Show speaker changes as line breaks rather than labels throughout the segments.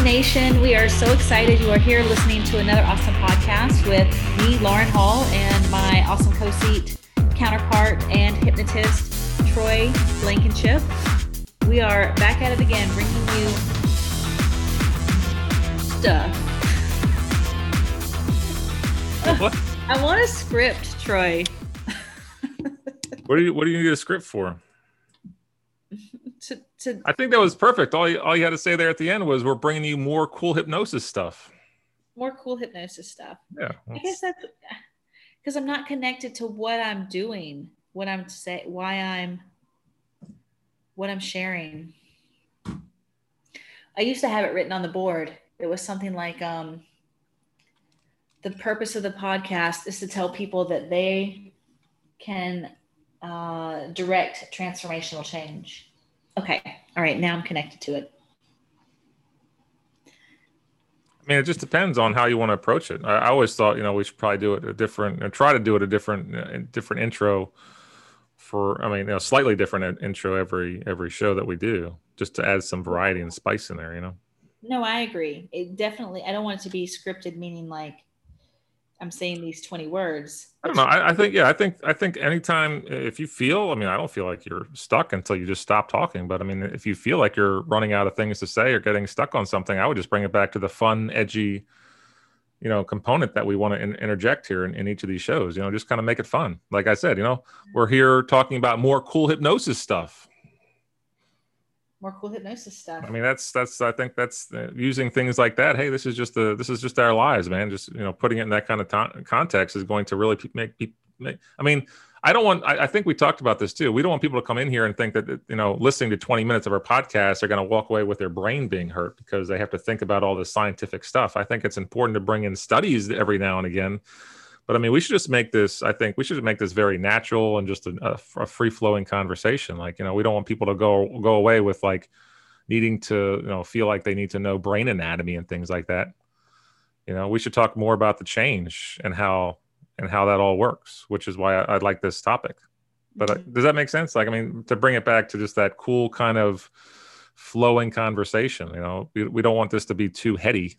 Nation. We are so excited you are here listening to another awesome podcast with me, Lauren Hall, and my awesome co seat counterpart and hypnotist, Troy Blankenship. We are back at it again, bringing you stuff.
What?
I want a script, Troy.
What do you What do you need a script for?
To,
I think that was perfect. All you, all you had to say there at the end was, "We're bringing you more cool hypnosis stuff."
more cool hypnosis stuff.
Yeah,
I guess that's because I'm not connected to what I'm doing, what I'm say, why I'm, what I'm sharing. I used to have it written on the board. It was something like, um, the purpose of the podcast is to tell people that they can uh, direct transformational change. Okay, all right, now I'm connected to it.
I mean, it just depends on how you want to approach it. I, I always thought, you know, we should probably do it a different, or try to do it a different, uh, different intro for. I mean, you know, slightly different intro every every show that we do, just to add some variety and spice in there. You know.
No, I agree. It definitely. I don't want it to be scripted, meaning like I'm saying these 20 words.
I don't know. I, I think, yeah, I think, I think anytime if you feel, I mean, I don't feel like you're stuck until you just stop talking. But I mean, if you feel like you're running out of things to say or getting stuck on something, I would just bring it back to the fun, edgy, you know, component that we want to in, interject here in, in each of these shows. You know, just kind of make it fun. Like I said, you know, we're here talking about more cool hypnosis stuff.
More cool hypnosis stuff.
I mean, that's that's I think that's uh, using things like that. Hey, this is just the this is just our lives, man. Just you know, putting it in that kind of context is going to really pe- make people. Make, I mean, I don't want. I, I think we talked about this too. We don't want people to come in here and think that you know, listening to 20 minutes of our podcast, they're going to walk away with their brain being hurt because they have to think about all this scientific stuff. I think it's important to bring in studies every now and again. But I mean, we should just make this. I think we should make this very natural and just a, a free flowing conversation. Like you know, we don't want people to go go away with like needing to you know feel like they need to know brain anatomy and things like that. You know, we should talk more about the change and how and how that all works, which is why I, I like this topic. But uh, does that make sense? Like, I mean, to bring it back to just that cool kind of flowing conversation. You know, we, we don't want this to be too heady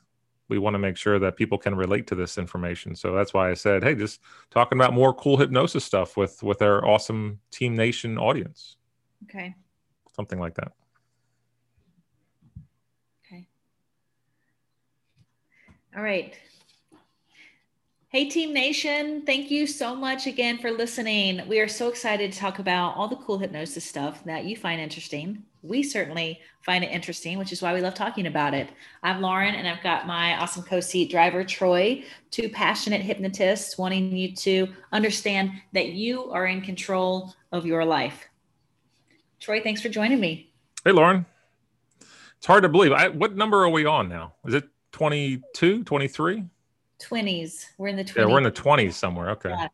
we want to make sure that people can relate to this information. So that's why I said, hey, just talking about more cool hypnosis stuff with with our awesome Team Nation audience.
Okay.
Something like that.
Okay. All right. Hey, Team Nation. Thank you so much again for listening. We are so excited to talk about all the cool hypnosis stuff that you find interesting. We certainly find it interesting, which is why we love talking about it. I'm Lauren, and I've got my awesome co seat driver, Troy, two passionate hypnotists wanting you to understand that you are in control of your life. Troy, thanks for joining me.
Hey, Lauren. It's hard to believe. I, what number are we on now? Is it 22, 23?
20s. We're in the 20s.
Yeah, we're in the 20s somewhere. Okay.
Yeah.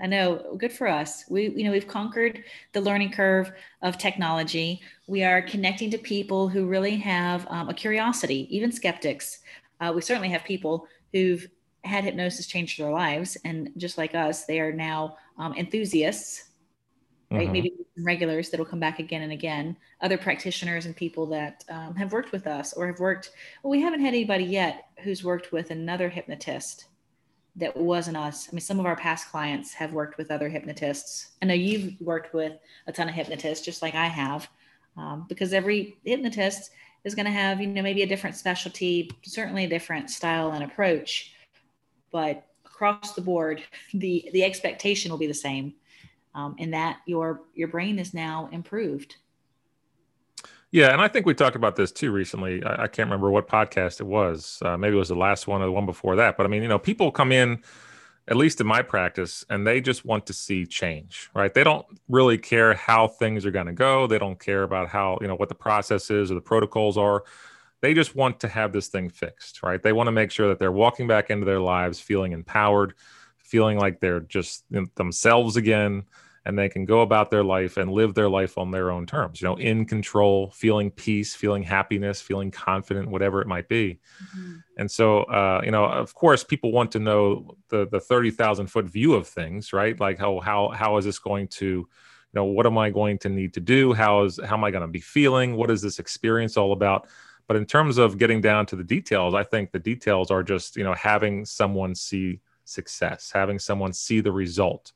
I know. Good for us. We, you know, we've conquered the learning curve of technology. We are connecting to people who really have um, a curiosity, even skeptics. Uh, we certainly have people who've had hypnosis change their lives, and just like us, they are now um, enthusiasts. Right?
Mhm.
Maybe regulars that'll come back again and again. Other practitioners and people that um, have worked with us or have worked. Well, we haven't had anybody yet who's worked with another hypnotist that wasn't us. I mean, some of our past clients have worked with other hypnotists. I know you've worked with a ton of hypnotists, just like I have, um, because every hypnotist is going to have, you know, maybe a different specialty, certainly a different style and approach, but across the board, the the expectation will be the same, um, in that your your brain is now improved.
Yeah, and I think we talked about this too recently. I, I can't remember what podcast it was. Uh, maybe it was the last one or the one before that. But I mean, you know, people come in, at least in my practice, and they just want to see change, right? They don't really care how things are going to go. They don't care about how, you know, what the process is or the protocols are. They just want to have this thing fixed, right? They want to make sure that they're walking back into their lives feeling empowered, feeling like they're just themselves again and they can go about their life and live their life on their own terms you know in control feeling peace feeling happiness feeling confident whatever it might be.
Mm-hmm.
and so uh, you know of course people want to know the the 30,000 foot view of things right? Like how how how is this going to you know what am i going to need to do? How is how am i going to be feeling? What is this experience all about? But in terms of getting down to the details, I think the details are just you know having someone see success, having someone see the result.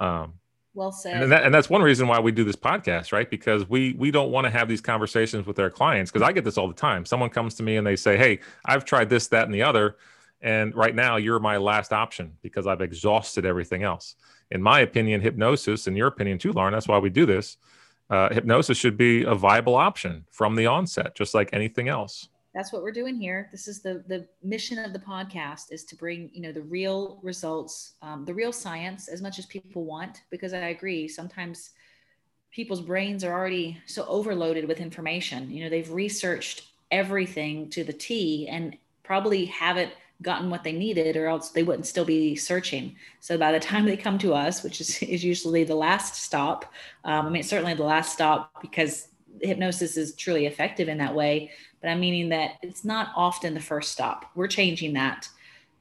Um, well said.
And, that, and that's one reason why we do this podcast, right? Because we we don't want to have these conversations with our clients. Because I get this all the time. Someone comes to me and they say, "Hey, I've tried this, that, and the other, and right now you're my last option because I've exhausted everything else." In my opinion, hypnosis, in your opinion too, Lauren, that's why we do this. Uh, hypnosis should be a viable option from the onset, just like anything else
that's what we're doing here. This is the the mission of the podcast is to bring you know the real results, um, the real science as much as people want. Because I agree, sometimes people's brains are already so overloaded with information. You know, they've researched everything to the T and probably haven't gotten what they needed, or else they wouldn't still be searching. So by the time they come to us, which is is usually the last stop, um, I mean certainly the last stop because hypnosis is truly effective in that way but I'm meaning that it's not often the first stop. We're changing that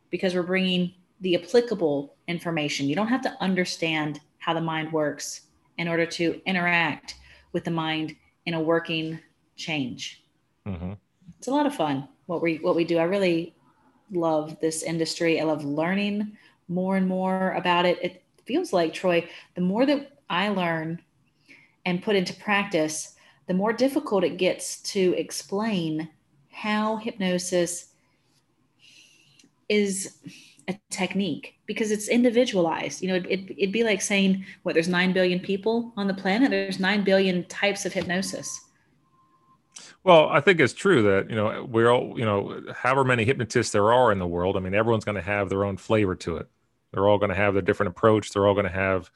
because we're bringing the applicable information. You don't have to understand how the mind works in order to interact with the mind in a working change. Mm-hmm. It's a lot of fun what we what we do. I really love this industry. I love learning more and more about it. It feels like Troy, the more that I learn and put into practice, the more difficult it gets to explain how hypnosis is a technique because it's individualized. You know, it, it, it'd be like saying, what, there's 9 billion people on the planet, there's 9 billion types of hypnosis.
Well, I think it's true that, you know, we're all, you know, however many hypnotists there are in the world, I mean, everyone's going to have their own flavor to it. They're all going to have their different approach. They're all going to have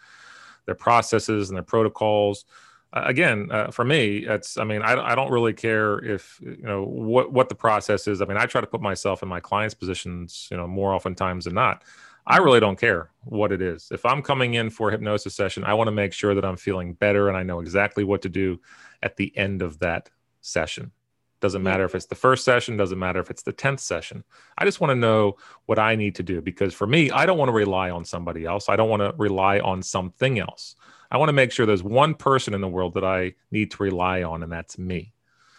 their processes and their protocols again uh, for me it's i mean I, I don't really care if you know what what the process is. I mean i try to put myself in my clients positions you know more oftentimes than not. I really don't care what it is. If i'm coming in for a hypnosis session i want to make sure that i'm feeling better and i know exactly what to do at the end of that session. Doesn't matter if it's the first session doesn't matter if it's the 10th session. I just want to know what i need to do because for me i don't want to rely on somebody else. I don't want to rely on something else I want to make sure there's one person in the world that I need to rely on, and that's me.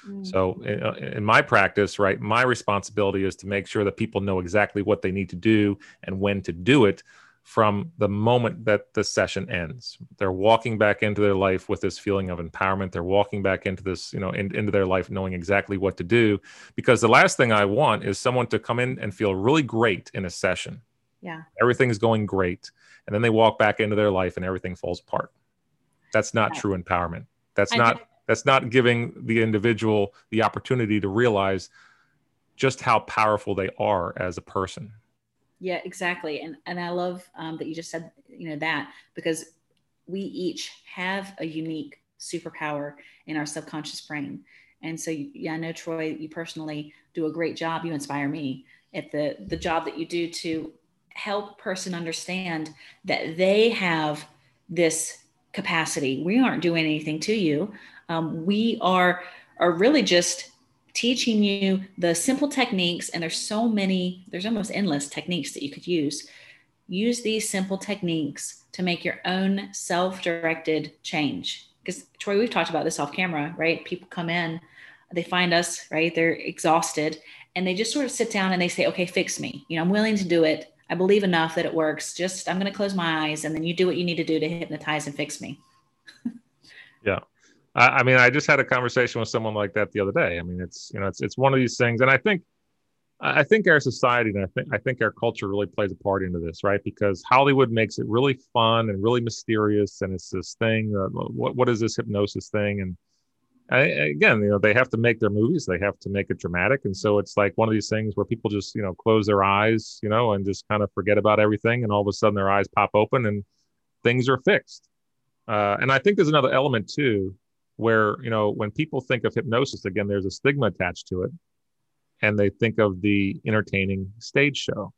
Mm. So, in, uh, in, my practice, right, my responsibility is to make sure that people know exactly what they need to do and when to do it from the moment that the session ends. They're walking back into their life with this feeling of empowerment. They're walking back into this, you know, in, into their life knowing exactly what to do. Because the last thing I want is someone to come in and feel really great in a session.
Yeah.
Everything's going great. And then they walk back into their life and everything falls apart. That's not yeah. true empowerment. That's I not that's not giving the individual the opportunity to realize just how powerful they are as a person.
Yeah, exactly. And and I love um, that you just said you know that because we each have a unique superpower in our subconscious brain. And so, yeah, I know Troy, you personally do a great job. You inspire me at the the job that you do to help person understand that they have this capacity. We aren't doing anything to you. Um, we are are really just teaching you the simple techniques, and there's so many. There's almost endless techniques that you could use. Use these simple techniques to make your own self-directed change. Because Troy, we've talked about this off camera, right? People come in, they find us, right? They're exhausted, and they just sort of sit down and they say, "Okay, fix me. You know, I'm willing to do it." I believe enough that it works. Just I'm going to close my eyes and then you do what you need to do to hypnotize and fix me.
yeah. I, I mean, I just had a conversation with someone like that the other day. I mean, it's, you know, it's, it's one of these things. And I think, I think our society and I think I think our culture really plays a part into this, right? Because Hollywood makes it really fun and really mysterious, and it's this thing. Uh, what what is this hypnosis thing? And I, again, you know, they have to make their movies, they have to make it dramatic. And so it's like one of these things where people just, you know, close their eyes, you know, and just kind of forget about everything. And all of a sudden their eyes pop open and things are fixed. Uh, and I think there's another element too, where, you know, when people think of hypnosis, again, there's a stigma attached to it. And they think of the entertaining stage show.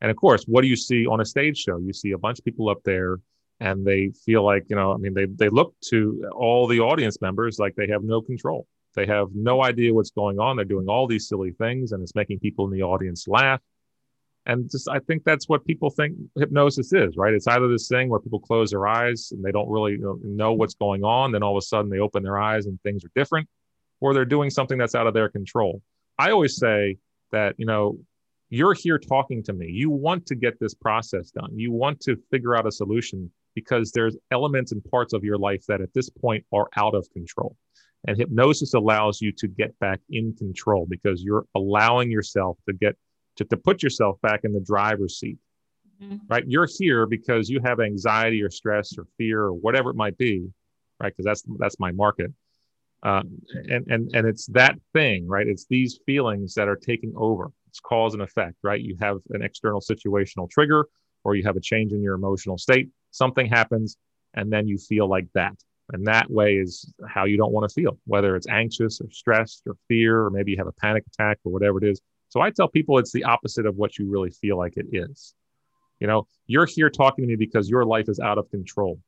And of course, what do you see on a stage show? You see a bunch of people up there and they feel like you know i mean they they look to all the audience members like they have no control they have no idea what's going on they're doing all these silly things and it's making people in the audience laugh and just i think that's what people think hypnosis is right it's either this thing where people close their eyes and they don't really know, what's going on then all of a sudden they open their eyes and things are different or they're doing something that's out of their control. I always say that, you know, you're here talking to me. You want to get this process done. You want to figure out a solution because there's elements and parts of your life that at this point are out of control. And hypnosis allows you to get back in control because you're allowing yourself to get to, to put yourself back in the driver's seat. Mm-hmm. Right? You're here because you have anxiety or stress or fear or whatever it might be, right? Because that's that's my market. Uh, and and and it's that thing, right? It's these feelings that are taking over. It's cause and effect, right? You have an external situational trigger, or you have a change in your emotional state. Something happens, and then you feel like that. And that way is how you don't want to feel, whether it's anxious or stressed or fear, or maybe you have a panic attack or whatever it is. So I tell people it's the opposite of what you really feel like it is. You know, you're here talking to me because your life is out of control.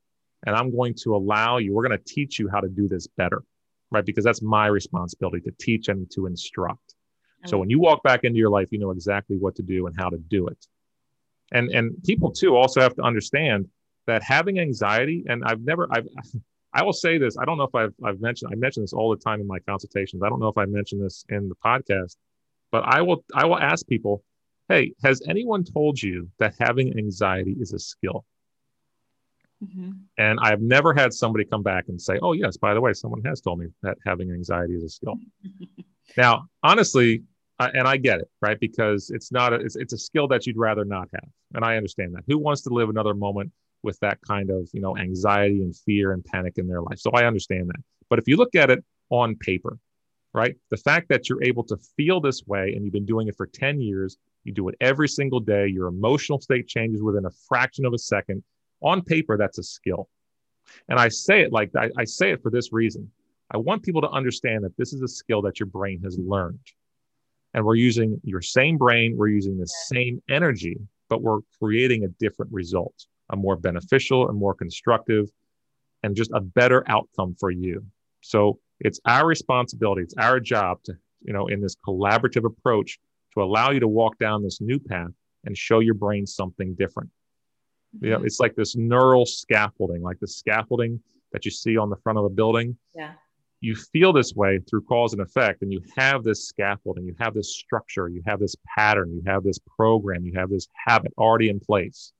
And I'm going to allow you, we're going to teach you how to do this better, right? Because that's my responsibility to teach and to instruct. So mm. when you walk back into your life, you know exactly what to do and how to do it. And and people too also have to understand that having anxiety, and I've never I've I will say this. I don't know if I've, I've mentioned, I mention this all the time in my consultations. I don't know if I mentioned this in the podcast, but I will, I will ask people, Hey, has anyone told you that having anxiety is a skill? Mm-hmm. And I've never had somebody come back and say, Oh, yes, by the way, someone has told me that having anxiety is a skill. now, honestly, I, and I get it, right? Because it's not, a, it's, it's a skill that you'd rather not have. And I understand that. Who wants to live another moment with that kind of you know anxiety and fear and panic in their life. So i understand that. But if you look at it on paper right the fact that you're able to feel this way and you've been doing it for 10 years you do it every single day your emotional state changes within a fraction of a second on paper that's a skill. And i say it like I, I say it for this reason. I want people to understand that this is a skill that your brain has learned. And we're using your same brain we're using the same energy but we're creating a different result a more beneficial and more constructive and just a better outcome for you. So it's our responsibility, it's our job to, you know, in this collaborative approach to allow you to walk down this new path and show your brain something different. Mm-hmm. You know, mm-hmm. it's like this neural scaffolding, like the scaffolding that you see on the front of a building.
Yeah.
You feel this way through cause and effect, and you have this scaffolding, you have this structure, you have this pattern, you have this program, you have this habit already in place.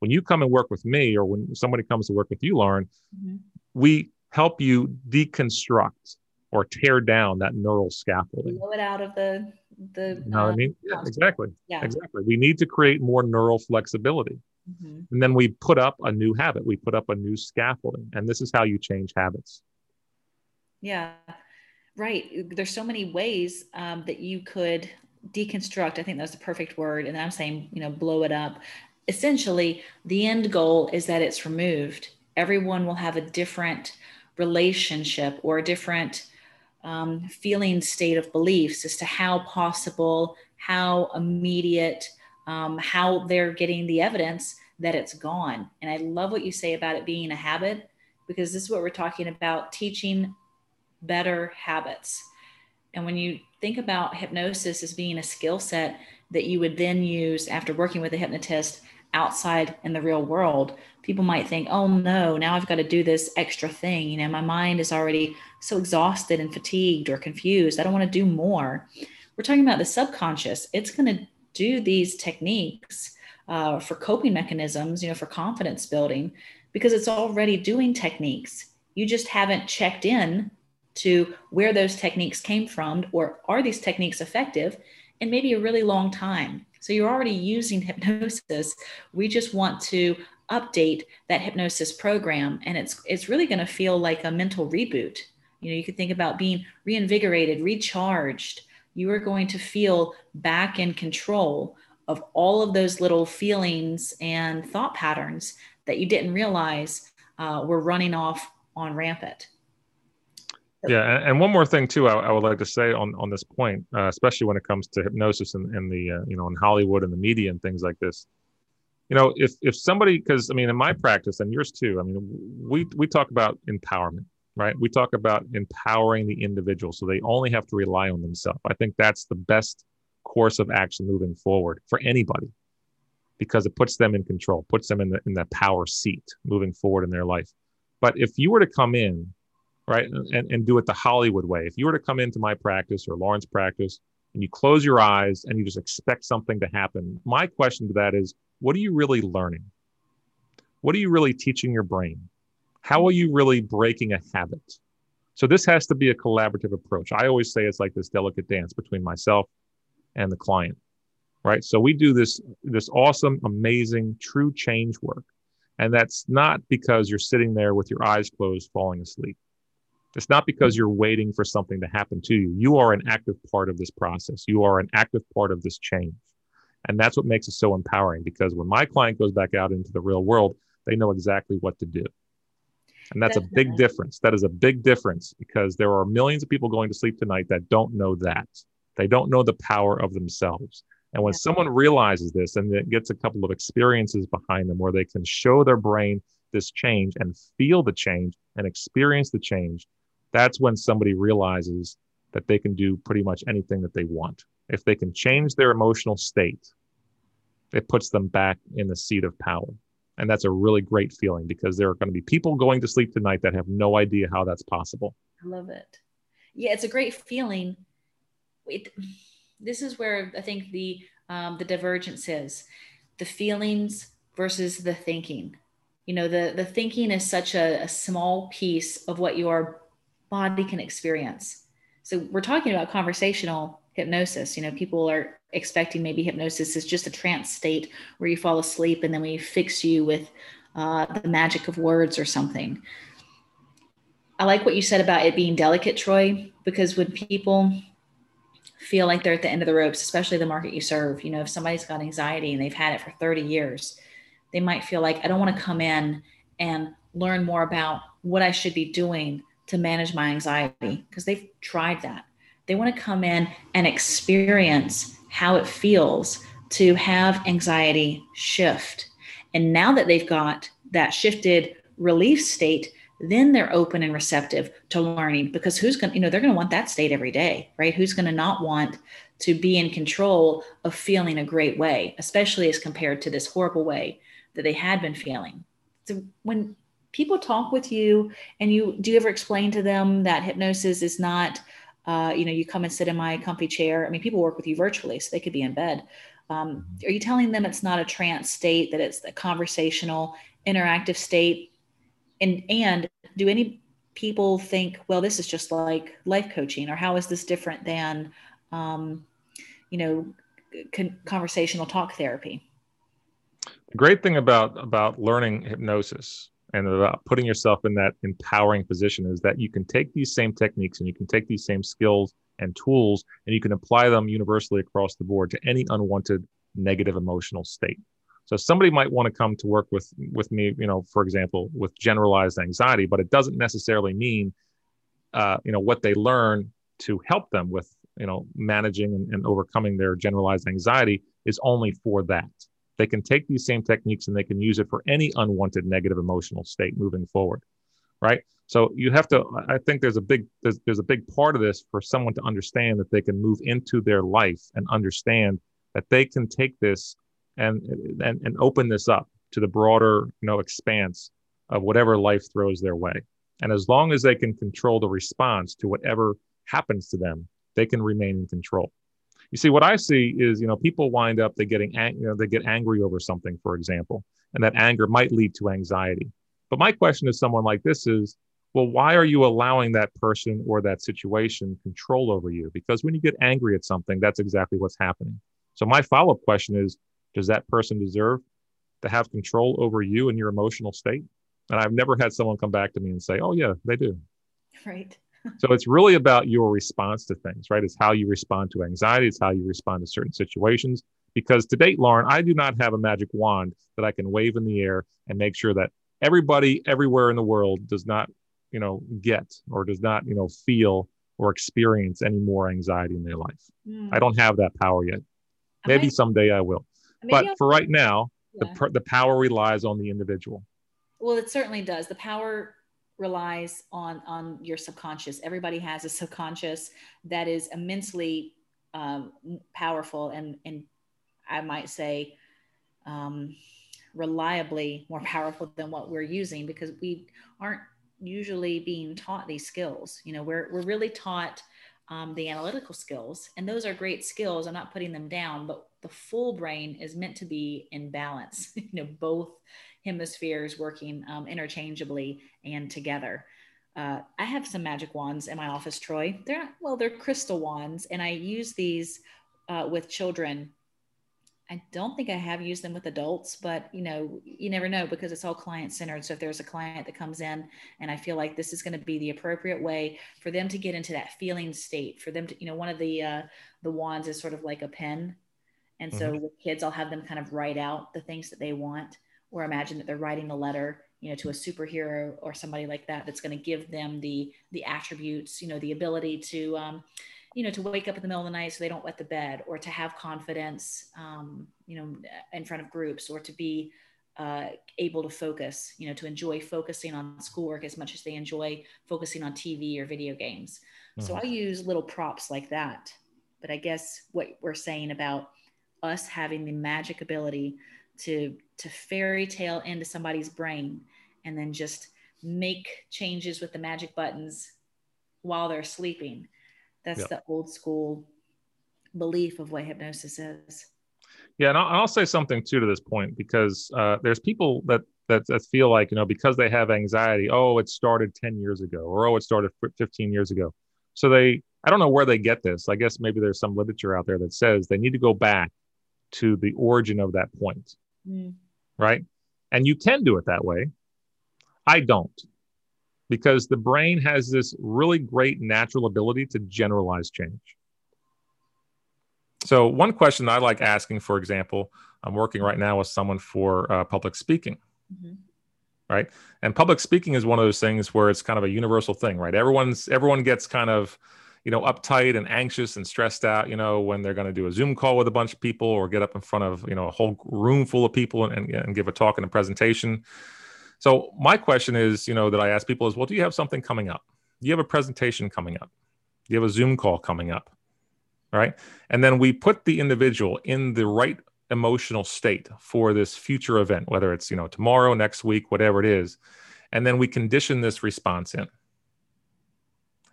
When you come and work with me, or when somebody comes to work with you, Lauren, mm-hmm. we help you deconstruct or tear down that neural scaffolding.
Blow it out of the the.
You know what I mean? Yeah, exactly. Yeah. Exactly. We need to create more neural flexibility. Mm-hmm. And then we put up a new habit. We put up a new scaffolding. And this is how you change habits.
Yeah. Right. There's so many ways um, that you could deconstruct. I think that's the perfect word. And I'm saying, you know, blow it up essentially the end goal is that it's removed. Everyone will have a different relationship or a different um, feeling state of beliefs as to how possible how immediate um, how they're getting the evidence that it's gone. And i love what you say about it being a habit because this is what we're talking about teaching better habits. And when you think about hypnosis as being a skill set that you would then use after working with a hypnotist outside in the real world, people might think, oh no, now I've got to do this extra thing. You know, my mind is already so exhausted and fatigued or confused. I don't want to do more. We're talking about the subconscious. It's going to do these techniques uh, for coping mechanisms, you know, for confidence building, because it's already doing techniques. You just haven't checked in to where those techniques came from or are these techniques effective in maybe a really long time. So you're already using hypnosis. We just want to update that hypnosis program and it's it's really going to feel like a mental reboot. You know, you could think about being reinvigorated, recharged. You are going to feel back in control of all of those little feelings and thought patterns that you didn't realize uh, were running off on rampant.
Yeah, and, one more thing too, I, I, would like to say on on this point, uh, especially when it comes to hypnosis and, and the uh, you know in Hollywood and the media and things like this. You know, if if somebody, because I mean, in my practice and yours too, I mean, we we talk about empowerment, right? We talk about empowering the individual so they only have to rely on themselves. I think that's the best course of action moving forward for anybody, because it puts them in control, puts them in the in the power seat moving forward in their life. But if you were to come in right? And, and do it the Hollywood way. If you were to come into my practice or Lauren's practice and you close your eyes and you just expect something to happen, my question to that is, what are you really learning? What are you really teaching your brain? How are you really breaking a habit? So this has to be a collaborative approach. I always say it's like this delicate dance between myself and the client, right? So we do this this awesome, amazing, true change work, and that's not because you're sitting there with your eyes closed, falling asleep. It's not because mm-hmm. you're waiting for something to happen to you. You are an active part of this process. You are an active part of this change. And that's what makes it so empowering because when my client goes back out into the real world, they know exactly what to do. And that's Definitely. a big difference. That is a big difference because there are millions of people going to sleep tonight that don't know that. They don't know the power of themselves. And when yeah. someone realizes this and it gets a couple of experiences behind them where they can show their brain this change and feel the change and experience the change, that's when somebody realizes that they can do pretty much anything that they want. If they can change their emotional state, it puts them back in the seat of power. And that's a really great feeling because there are going to be people going to sleep tonight that have no idea how that's possible.
I love it. Yeah, it's a great feeling. It, this is where I think the um, the divergence is the feelings versus the thinking. You know, the the thinking is such a, a small piece of what your body can experience. So we're talking about conversational hypnosis. You know, people are expecting maybe hypnosis is just a trance state where you fall asleep and then we fix you with uh, the magic of words or something. I like what you said about it being delicate, Troy, because when people feel like they're at the end of the ropes, especially the market you serve, you know, if somebody's got anxiety and they've had it for 30 years, they might feel like, I don't want to come in and learn more about what I should be doing to manage my anxiety because they've tried that. They want to come in and experience how it feels to have anxiety shift. And now that they've got that shifted relief state, then they're open and receptive to learning because who's going to, you know, they're going to want that state every day, right? Who's going to not want to be in control of feeling a great way, especially as compared to this horrible way that they had been feeling. So when people talk with you and you do you ever explain to them that hypnosis is not uh, you know, you come and sit in my comfy chair. I mean, people work with you virtually, so they could be in bed. Um, are you telling them it's not a trance state, that it's a conversational, interactive state? And and do any people think, well, this is just like life coaching, or how is this different than, um, you know, con- conversational talk therapy?
The great thing about about learning hypnosis and about putting yourself in that empowering position is that you can take these same techniques and you can take these same skills and tools and you can apply them universally across the board to any unwanted negative emotional state. So somebody might want to come to work with with me, you know, for example, with generalized anxiety, but it doesn't necessarily mean, uh, you know, what they learn to help them with, you know, managing and, and overcoming their generalized anxiety is only for that they can take these same techniques and they can use it for any unwanted negative emotional state moving forward right? So you have to i think there's a big there's, there's a big part of this for someone to understand that they can move into their life and understand that they can take this and and, and open this up to the broader you know expanse of whatever life throws their way. And as long as they can control the response to whatever happens to them they can remain in control you see, what I see is, you know, people wind up they getting, ang- you know, they get angry over something, for example, and that anger might lead to anxiety. But my question to someone like this is, well, why are you allowing that person or that situation control over you? Because when you get angry at something, that's exactly what's happening. So my follow up question is, does that person deserve to have control over you and your emotional state? And I've never had someone come back to me and say, oh, yeah, they do.
Right
so it's really about your response to things, right? It's how you respond to anxiety, it's how you respond to certain situations. Because to date, Lauren, I do not have a magic wand that I can wave in the air and make sure that everybody everywhere in the world does not, you know, get or does not, you know, feel or experience any more anxiety in their life. Mm. I don't have that power yet. Maybe I, someday I will. But I'll, for right now, yeah. the, the power relies on the individual.
Well, it certainly does. The power relies on on your subconscious everybody has a subconscious that is immensely um, powerful and and i might say um, reliably more powerful than what we're using because we aren't usually being taught these skills. You know, we're, we're really taught um, the analytical skills, and those are great skills. I'm not putting them down, but the full brain is meant to be in balance, you know, both hemispheres working um, interchangeably and together. Uh, I have some magic wands in my office, Troy. They're not, well, they're crystal wands, and I use these uh, with children I don't think I have used them with adults, but you know, you never know because it's all client centered. So if there's a client that comes in and I feel like this is going to be the appropriate way for them to get into that feeling state, for them to, you know, one of the uh, the wands is sort of like a pen, and so mm-hmm. with kids, I'll have them kind of write out the things that they want, or imagine that they're writing a letter, you know, to a superhero or somebody like that that's going to give them the the attributes, you know, the ability to um, you know, to wake up in the middle of the night so they don't wet the bed, or to have confidence, um, you know, in front of groups, or to be uh, able to focus, you know, to enjoy focusing on schoolwork as much as they enjoy focusing on TV or video games. Mm-hmm. So I use little props like that. But I guess what we're saying about us having the magic ability to to fairy tale into somebody's brain and then just make changes with the magic buttons while they're sleeping that's the old school belief of what hypnosis is.
Yeah, and I'll, I'll say something too to this point because uh, there's people that, that that feel like you know because they have anxiety, oh, it started ten years ago, or oh, it started fifteen years ago. So they, I don't know where they get this. I guess maybe there's some literature out there that says they need to go back to the origin of that point, mm. right? And you can do it that way. I don't because the brain has this really great natural ability to generalize change. So, one question I like asking, for example, I'm working right now with someone for uh, public speaking, mm-hmm. right? And public speaking is one of those things where it's kind of a universal thing, right? Everyone's everyone gets kind of you know uptight and anxious and stressed out you know when they're going to do a zoom call with a bunch of people or get up in front of you know a whole room full of people and, and give a talk and a presentation so my question is, you know, that I ask people is, well, do you have something coming up? Do you have a presentation coming up? Do you have a Zoom call coming up? Right. And then we put the individual in the right emotional state for this future event, whether it's, you know, tomorrow, next week, whatever it is. And then we condition this response in.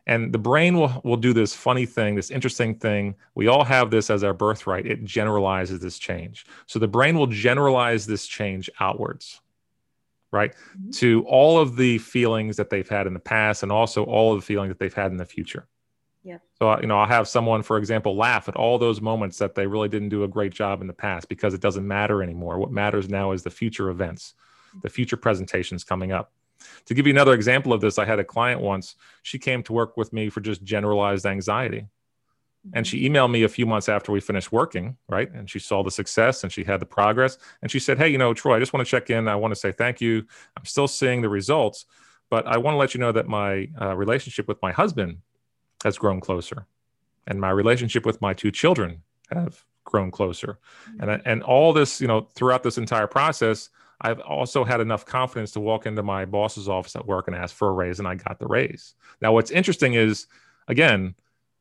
And the brain will, will do this funny thing, this interesting thing. We all have this as our birthright. It generalizes this change. So the brain will generalize this change outwards right? Mm-hmm. To all of the feelings that they've had in the past and also all of the feelings that they've had in the future.
Yeah.
So, you know, I'll have someone, for example, laugh at all those moments that they really didn't do a great job in the past because it doesn't matter anymore. What matters now is the future events, mm-hmm. the future presentations coming up. To give you another example of this, I had a client once. She came to work with me for just generalized anxiety. And she emailed me a few months after we finished working, right? And she saw the success and she had the progress. And she said, Hey, you know, Troy, I just want to check in. I want to say thank you. I'm still seeing the results, but I want to let you know that my uh, relationship with my husband has grown closer and my relationship with my two children have grown closer. Mm-hmm. And, and all this, you know, throughout this entire process, I've also had enough confidence to walk into my boss's office at work and ask for a raise, and I got the raise. Now, what's interesting is, again,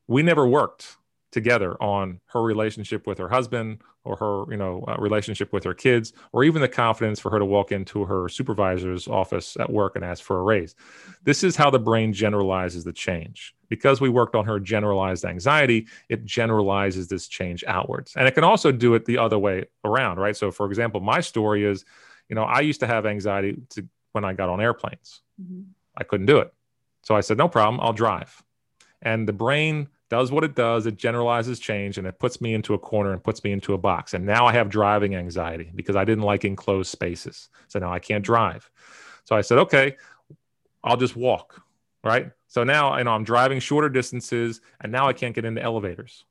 we never worked together on her relationship with her husband or her you know uh, relationship with her kids or even the confidence for her to walk into her supervisor's office at work and ask for a raise. This is how the brain generalizes the change. Because we worked on her generalized anxiety it generalizes this change outwards. And it can also do it the other way around right? So for example my story is you know i used to have anxiety to, when i got on airplanes. Mm-hmm. i couldn't do it. So i said no problem i'll drive. And the brain does what it does. It generalizes change and it puts me into a corner and puts me into a box. And now I have driving anxiety because I didn't like enclosed spaces. So now I can't drive. So I said, okay, I'll just walk. Right. So now, you know, I'm driving shorter distances and now I can't get into elevators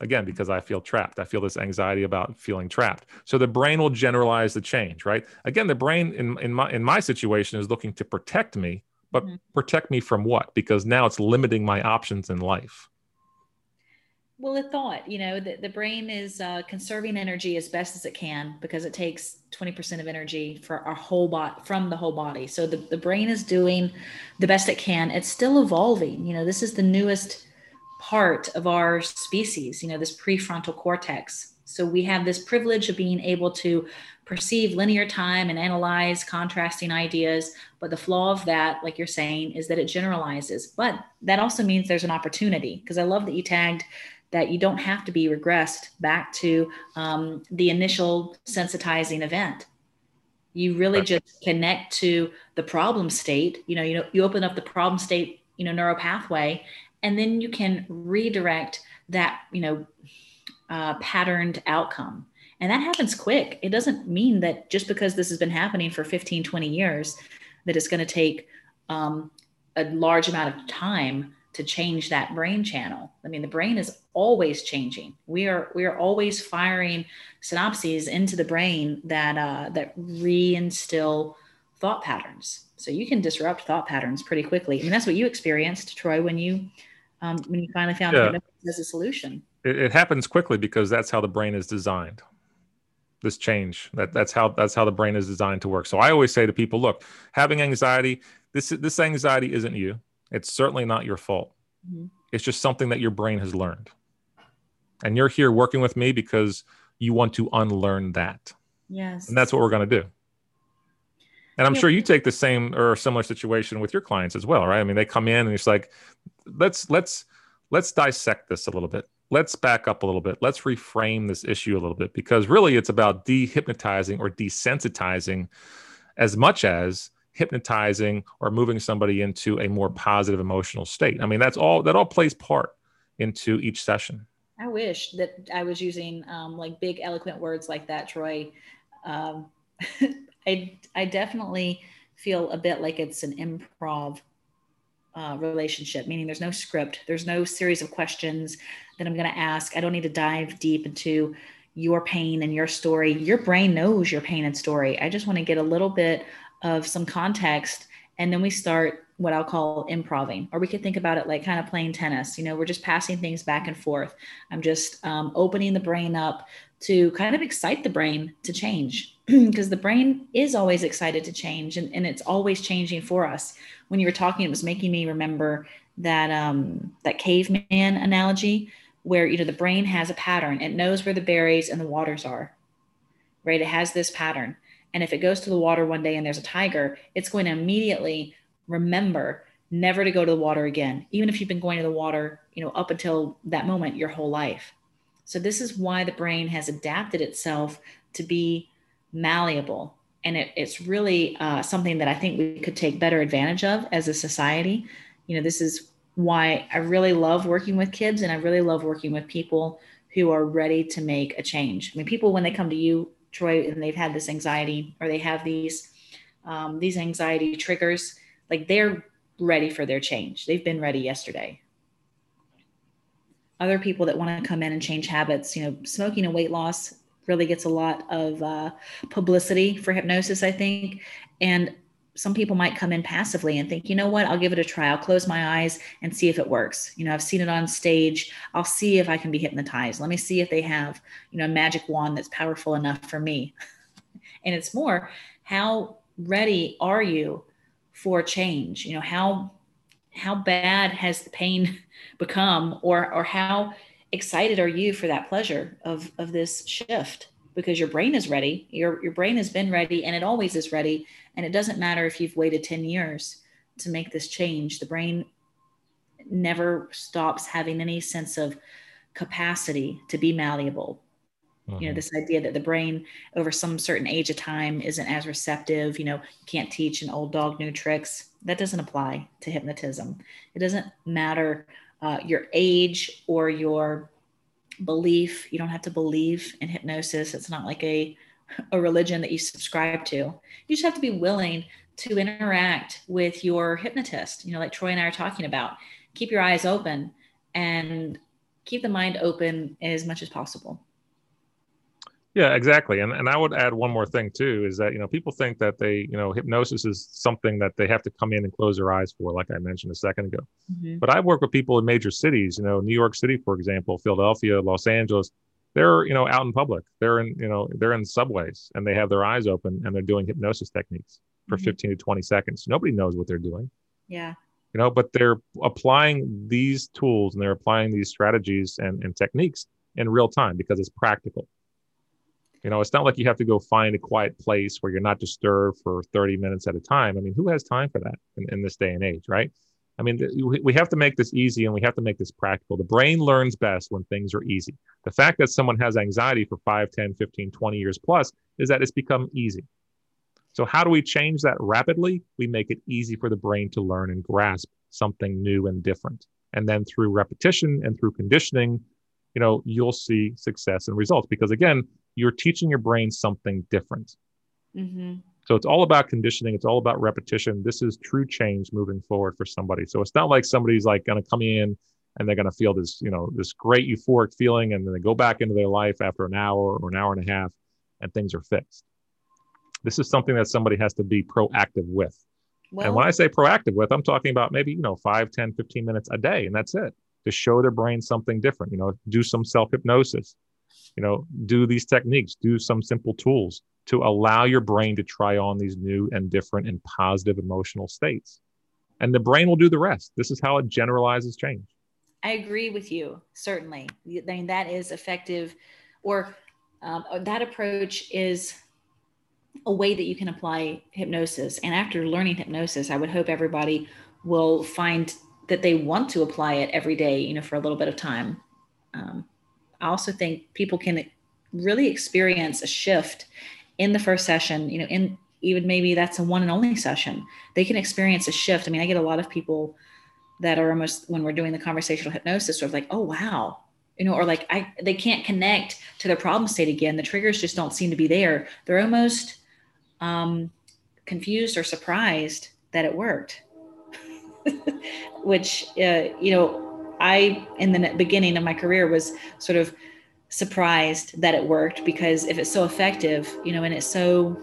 again because i feel trapped i feel this anxiety about feeling trapped so the brain will generalize the change right again the brain in, in my in my situation is looking to protect me but mm-hmm. protect me from what? Because now it's limiting my options in life.
Well, a thought, you know, the, the brain is uh, conserving energy as best as it can because it takes 20% of energy for our whole body from the whole body. So the, the brain is doing the best it can. It's still evolving. You know, this is the newest part of our species, you know, this prefrontal cortex. So we have this privilege of being able to perceive linear time and analyze contrasting ideas. But the flaw of that, like you're saying, is that it generalizes. But that also means there's an opportunity because I love that you tagged that you don't have to be regressed back to um, the initial sensitizing event. You really right. just connect to the problem state. You know, you know, you open up the problem state, you know, neural pathway, and then you can redirect that, you know, uh, patterned outcome. And that happens quick. It doesn't mean that just because this has been happening for 15, 20 years, that it's going to take um, a large amount of time to change that brain channel. I mean, the brain is always changing. We are we are always firing synapses into the brain that uh, that reinstill thought patterns. So you can disrupt thought patterns pretty quickly. I mean, that's what you experienced, Troy, when you um, when you finally found yeah. as a solution.
It, it happens quickly because that's how the brain is designed. This change that that's how that's how the brain is designed to work. So I always say to people, look, having anxiety, this this anxiety isn't you it's certainly not your fault. Mm-hmm. It's just something that your brain has learned. And you're here working with me because you want to unlearn that.
Yes.
And that's what we're going to do. And I'm yeah. sure you take the same or similar situation with your clients as well, right? I mean, they come in and it's like, let's let's let's dissect this a little bit. Let's back up a little bit. Let's reframe this issue a little bit because really it's about dehypnotizing or desensitizing as much as hypnotizing or moving somebody into a more positive emotional state. I mean, that's all that all plays part into each session.
I wish that I was using um, like big eloquent words like that, Troy. Um, I I definitely feel a bit like it's an improv uh, relationship, meaning there's no script, there's no series of questions that I'm going to ask. I don't need to dive deep into your pain and your story. Your brain knows your pain and story. I just want to get a little bit of some context and then we start what I'll call improving, or we could think about it like kind of playing tennis. You know, we're just passing things back and forth. I'm just um, opening the brain up to kind of excite the brain to change because the brain is always excited to change and, and it's always changing for us. When you were talking, it was making me remember that um, that caveman analogy where you know the brain has a pattern. It knows where the berries and the waters are, right? It has this pattern and if it goes to the water one day and there's a tiger, it's going to immediately remember never to go to the water again, even if you've been going to the water, you know, up until that moment your whole life. So this is why the brain has adapted itself to be malleable. And it, it's really uh, something that I think we could take better advantage of as a society. You know, this is why I really love working with kids and I really love working with people who are ready to make a change. I mean, people, when they come to you Troy, and they've had this anxiety or they have these um, these anxiety triggers, like they're ready for their change. They've been ready yesterday. Other people that want to come in and change habits, you know, smoking and weight loss really gets a lot of uh, publicity for hypnosis, I think. And some people might come in passively and think, you know what, I'll give it a try. I'll close my eyes and see if it works. You know, I've seen it on stage. I'll see if I can be hypnotized. Let me see if they have, you know, a magic wand that's powerful enough for me. and it's more, how ready are you for change? You know, how how bad has the pain become or or how excited are you for that pleasure of of this shift? Because your brain is ready. Your your brain has been ready and it always is ready and it doesn't matter if you've waited 10 years to make this change. The brain never stops having any sense of capacity to be malleable. Mm-hmm. You know, mm-hmm. this idea that the brain over some certain age of time isn't as receptive, you know, you can't teach an old dog new tricks. That doesn't apply to hypnotism. It doesn't matter uh, your age or your belief. You don't have to believe in hypnosis. It's not like a a religion that you subscribe to. You just have to be willing to interact with your hypnotist, you know, like Troy and I are talking about. Keep your eyes open and keep the mind open as much as possible.
Yeah, exactly. And and I would add one more thing too is that you know people think that they you know hypnosis is something that they have to come in and close their eyes for, like I mentioned a second ago. Mm-hmm. But I work with people in major cities, you know, New York City, for example, Philadelphia, Los Angeles they're you know out in public they're in you know they're in subways and they have their eyes open and they're doing hypnosis techniques for mm-hmm. 15 to 20 seconds nobody knows what they're doing
yeah
you know but they're applying these tools and they're applying these strategies and, and techniques in real time because it's practical You know, it's not like you have to go find a quiet place where you're not disturbed for 30 minutes at a time. I mean, who has time for that in, in this day and age, right? I mean, we have to make this easy and we have to make this practical. The brain learns best when things are easy. The fact that someone has anxiety for 5, 10, 15, 20 years plus is that it's become easy. So, how do we change that rapidly? We make it easy for the brain to learn and grasp something new and different. And then through repetition and through conditioning, you know, you'll see success and results because again, you're teaching your brain something different. Mm-hmm. So it's all about conditioning. It's all about repetition. This is true change moving forward for somebody. So it's not like somebody's like going to come in and they're going to feel this, you know, this great euphoric feeling, and then they go back into their life after an hour or an hour and a half, and things are fixed. This is something that somebody has to be proactive with. Well, and when I say proactive with, I'm talking about maybe, you know, 5, 10, 15 minutes a day, and that's it. To show their brain something different, you know, do some self hypnosis, you know, do these techniques, do some simple tools to allow your brain to try on these new and different and positive emotional states. And the brain will do the rest. This is how it generalizes change.
I agree with you, certainly. I mean, that is effective, or um, that approach is a way that you can apply hypnosis. And after learning hypnosis, I would hope everybody will find that they want to apply it every day, you know, for a little bit of time. Um, I also think people can really experience a shift in the first session, you know, in even maybe that's a one and only session, they can experience a shift. I mean, I get a lot of people that are almost when we're doing the conversational hypnosis, sort of like, oh wow, you know, or like I they can't connect to their problem state again. The triggers just don't seem to be there. They're almost um, confused or surprised that it worked. Which uh, you know, I in the beginning of my career was sort of surprised that it worked because if it's so effective, you know, and it's so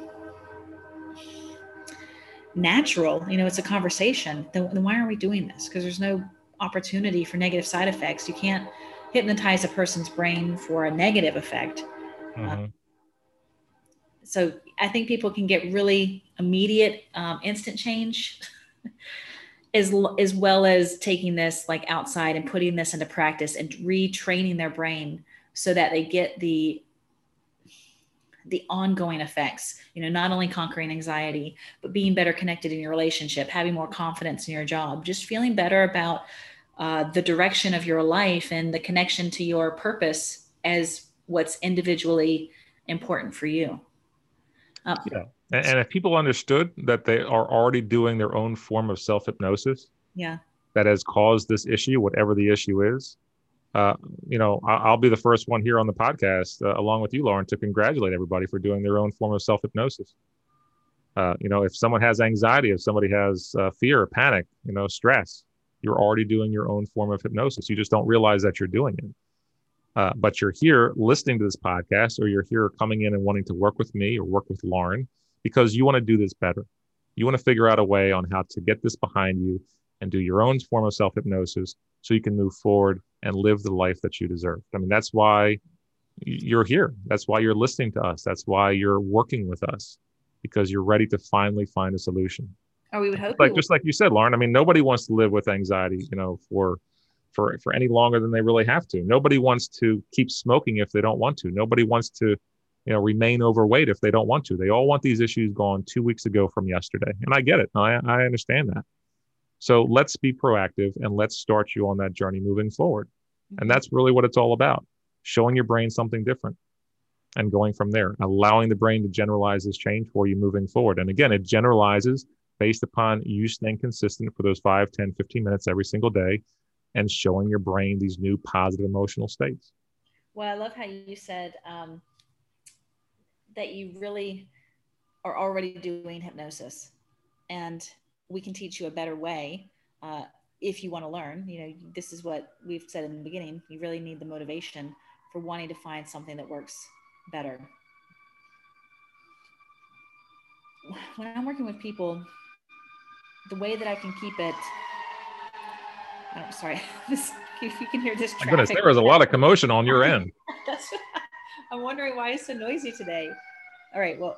natural, you know, it's a conversation, then, then why are we doing this? Because there's no opportunity for negative side effects. You can't hypnotize a person's brain for a negative effect. Mm-hmm. so I think people can get really immediate, um, instant change. as, as well as taking this like outside and putting this into practice and retraining their brain so that they get the the ongoing effects you know not only conquering anxiety but being better connected in your relationship having more confidence in your job just feeling better about uh, the direction of your life and the connection to your purpose as what's individually important for you.
Um, yeah and, and if people understood that they are already doing their own form of self-hypnosis
yeah
that has caused this issue whatever the issue is uh, you know, I'll be the first one here on the podcast, uh, along with you, Lauren, to congratulate everybody for doing their own form of self hypnosis. Uh, you know, if someone has anxiety, if somebody has uh, fear, panic, you know, stress, you're already doing your own form of hypnosis. You just don't realize that you're doing it. Uh, but you're here listening to this podcast, or you're here coming in and wanting to work with me or work with Lauren because you want to do this better. You want to figure out a way on how to get this behind you and do your own form of self hypnosis so you can move forward and live the life that you deserve. I mean, that's why you're here. That's why you're listening to us. That's why you're working with us because you're ready to finally find a solution.
Oh, we would hope.
Like just like you said, Lauren. I mean, nobody wants to live with anxiety, you know, for for for any longer than they really have to. Nobody wants to keep smoking if they don't want to. Nobody wants to, you know, remain overweight if they don't want to. They all want these issues gone two weeks ago from yesterday, and I get it. I I understand that. So let's be proactive and let's start you on that journey moving forward. And mm-hmm. that's really what it's all about showing your brain something different and going from there, allowing the brain to generalize this change for you moving forward. And again, it generalizes based upon you staying consistent for those 5, 10, 15 minutes every single day and showing your brain these new positive emotional states.
Well, I love how you said um, that you really are already doing hypnosis. And we can teach you a better way uh, if you want to learn. You know, this is what we've said in the beginning. You really need the motivation for wanting to find something that works better. When I'm working with people, the way that I can keep it. I'm oh, sorry. This, if you can hear this.
My goodness, there was a lot of commotion on your end.
I'm wondering why it's so noisy today. All right. Well,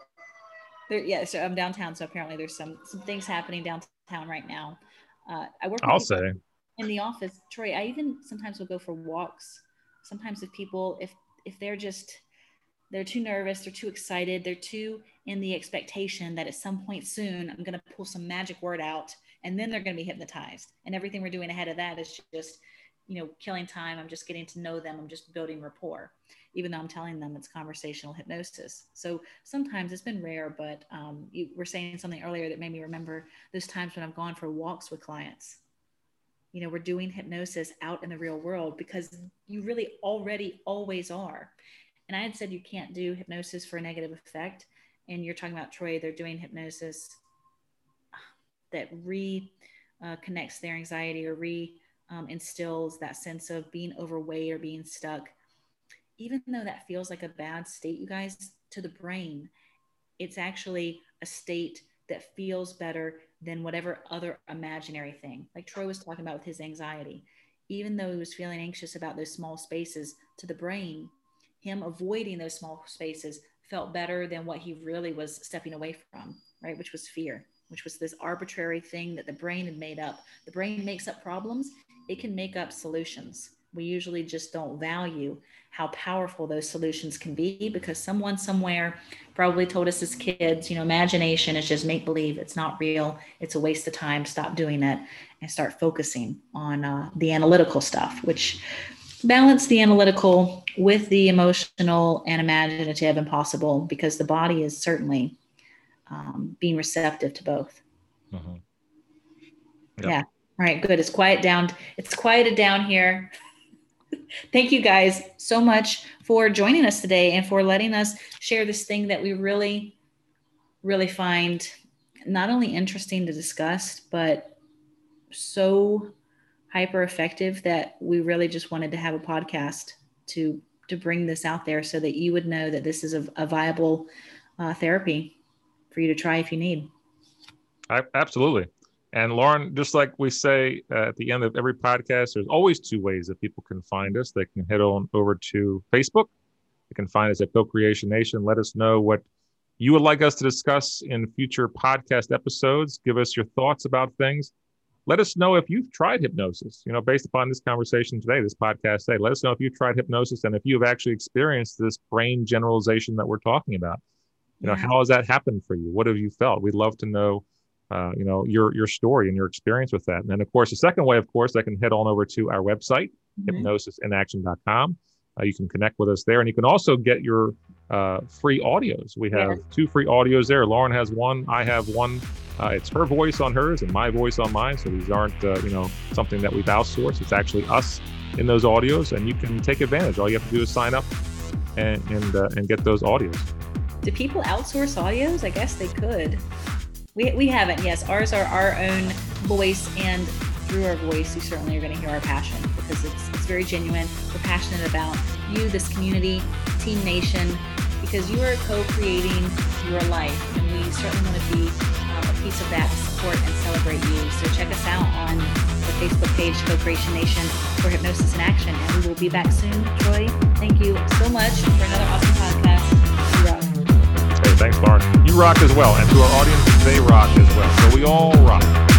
there, yeah, so I'm downtown. So apparently there's some some things happening downtown right now. Uh, I work.
I'll say
in the office, Troy. I even sometimes will go for walks. Sometimes if people if if they're just they're too nervous, they're too excited, they're too in the expectation that at some point soon I'm going to pull some magic word out and then they're going to be hypnotized. And everything we're doing ahead of that is just, you know, killing time. I'm just getting to know them. I'm just building rapport, even though I'm telling them it's conversational hypnosis. So sometimes it's been rare, but um, you were saying something earlier that made me remember those times when I've gone for walks with clients. You know, we're doing hypnosis out in the real world because you really already always are. And I had said you can't do hypnosis for a negative effect. And you're talking about Troy, they're doing hypnosis that re uh, their anxiety or re um, instills that sense of being overweight or being stuck. Even though that feels like a bad state, you guys, to the brain, it's actually a state that feels better than whatever other imaginary thing. Like Troy was talking about with his anxiety. Even though he was feeling anxious about those small spaces, to the brain, him avoiding those small spaces felt better than what he really was stepping away from, right? Which was fear, which was this arbitrary thing that the brain had made up. The brain makes up problems, it can make up solutions. We usually just don't value how powerful those solutions can be because someone somewhere probably told us as kids, you know, imagination is just make believe. It's not real. It's a waste of time. Stop doing it and start focusing on uh, the analytical stuff, which balance the analytical with the emotional and imaginative and possible because the body is certainly um, being receptive to both. Mm-hmm. Yep. Yeah. All right. Good. It's quiet down. It's quieted down here. Thank you guys so much for joining us today and for letting us share this thing that we really, really find not only interesting to discuss, but so hyper effective that we really just wanted to have a podcast to to bring this out there so that you would know that this is a, a viable uh, therapy for you to try if you need.
I, absolutely. And Lauren, just like we say uh, at the end of every podcast, there's always two ways that people can find us. They can head on over to Facebook. They can find us at Co-Creation Nation. Let us know what you would like us to discuss in future podcast episodes. Give us your thoughts about things let us know if you've tried hypnosis. You know, based upon this conversation today, this podcast today, let us know if you've tried hypnosis and if you have actually experienced this brain generalization that we're talking about. You know, how has that happened for you? What have you felt? We'd love to know, uh, you know, your your story and your experience with that. And then, of course, the second way, of course, they can head on over to our website, mm-hmm. hypnosisinaction.com. Uh, you can connect with us there, and you can also get your uh, free audios. We have two free audios there. Lauren has one. I have one uh, it's her voice on hers and my voice on mine. So these aren't, uh, you know, something that we've outsourced. It's actually us in those audios, and you can take advantage. All you have to do is sign up and and uh, and get those audios.
Do people outsource audios? I guess they could. We we haven't. Yes, ours are our own voice, and through our voice, you certainly are going to hear our passion because it's it's very genuine. We're passionate about you, this community, Team Nation, because you are co-creating your life, and we certainly want to be um, a piece of that to support and celebrate you. So check us out on the Facebook page, Co-Creation Nation, for Hypnosis in Action. And we will be back soon. Troy, thank you so much for another awesome podcast.
Thanks, Lauren. You rock as well. And to our audience, they rock as well. So we all rock.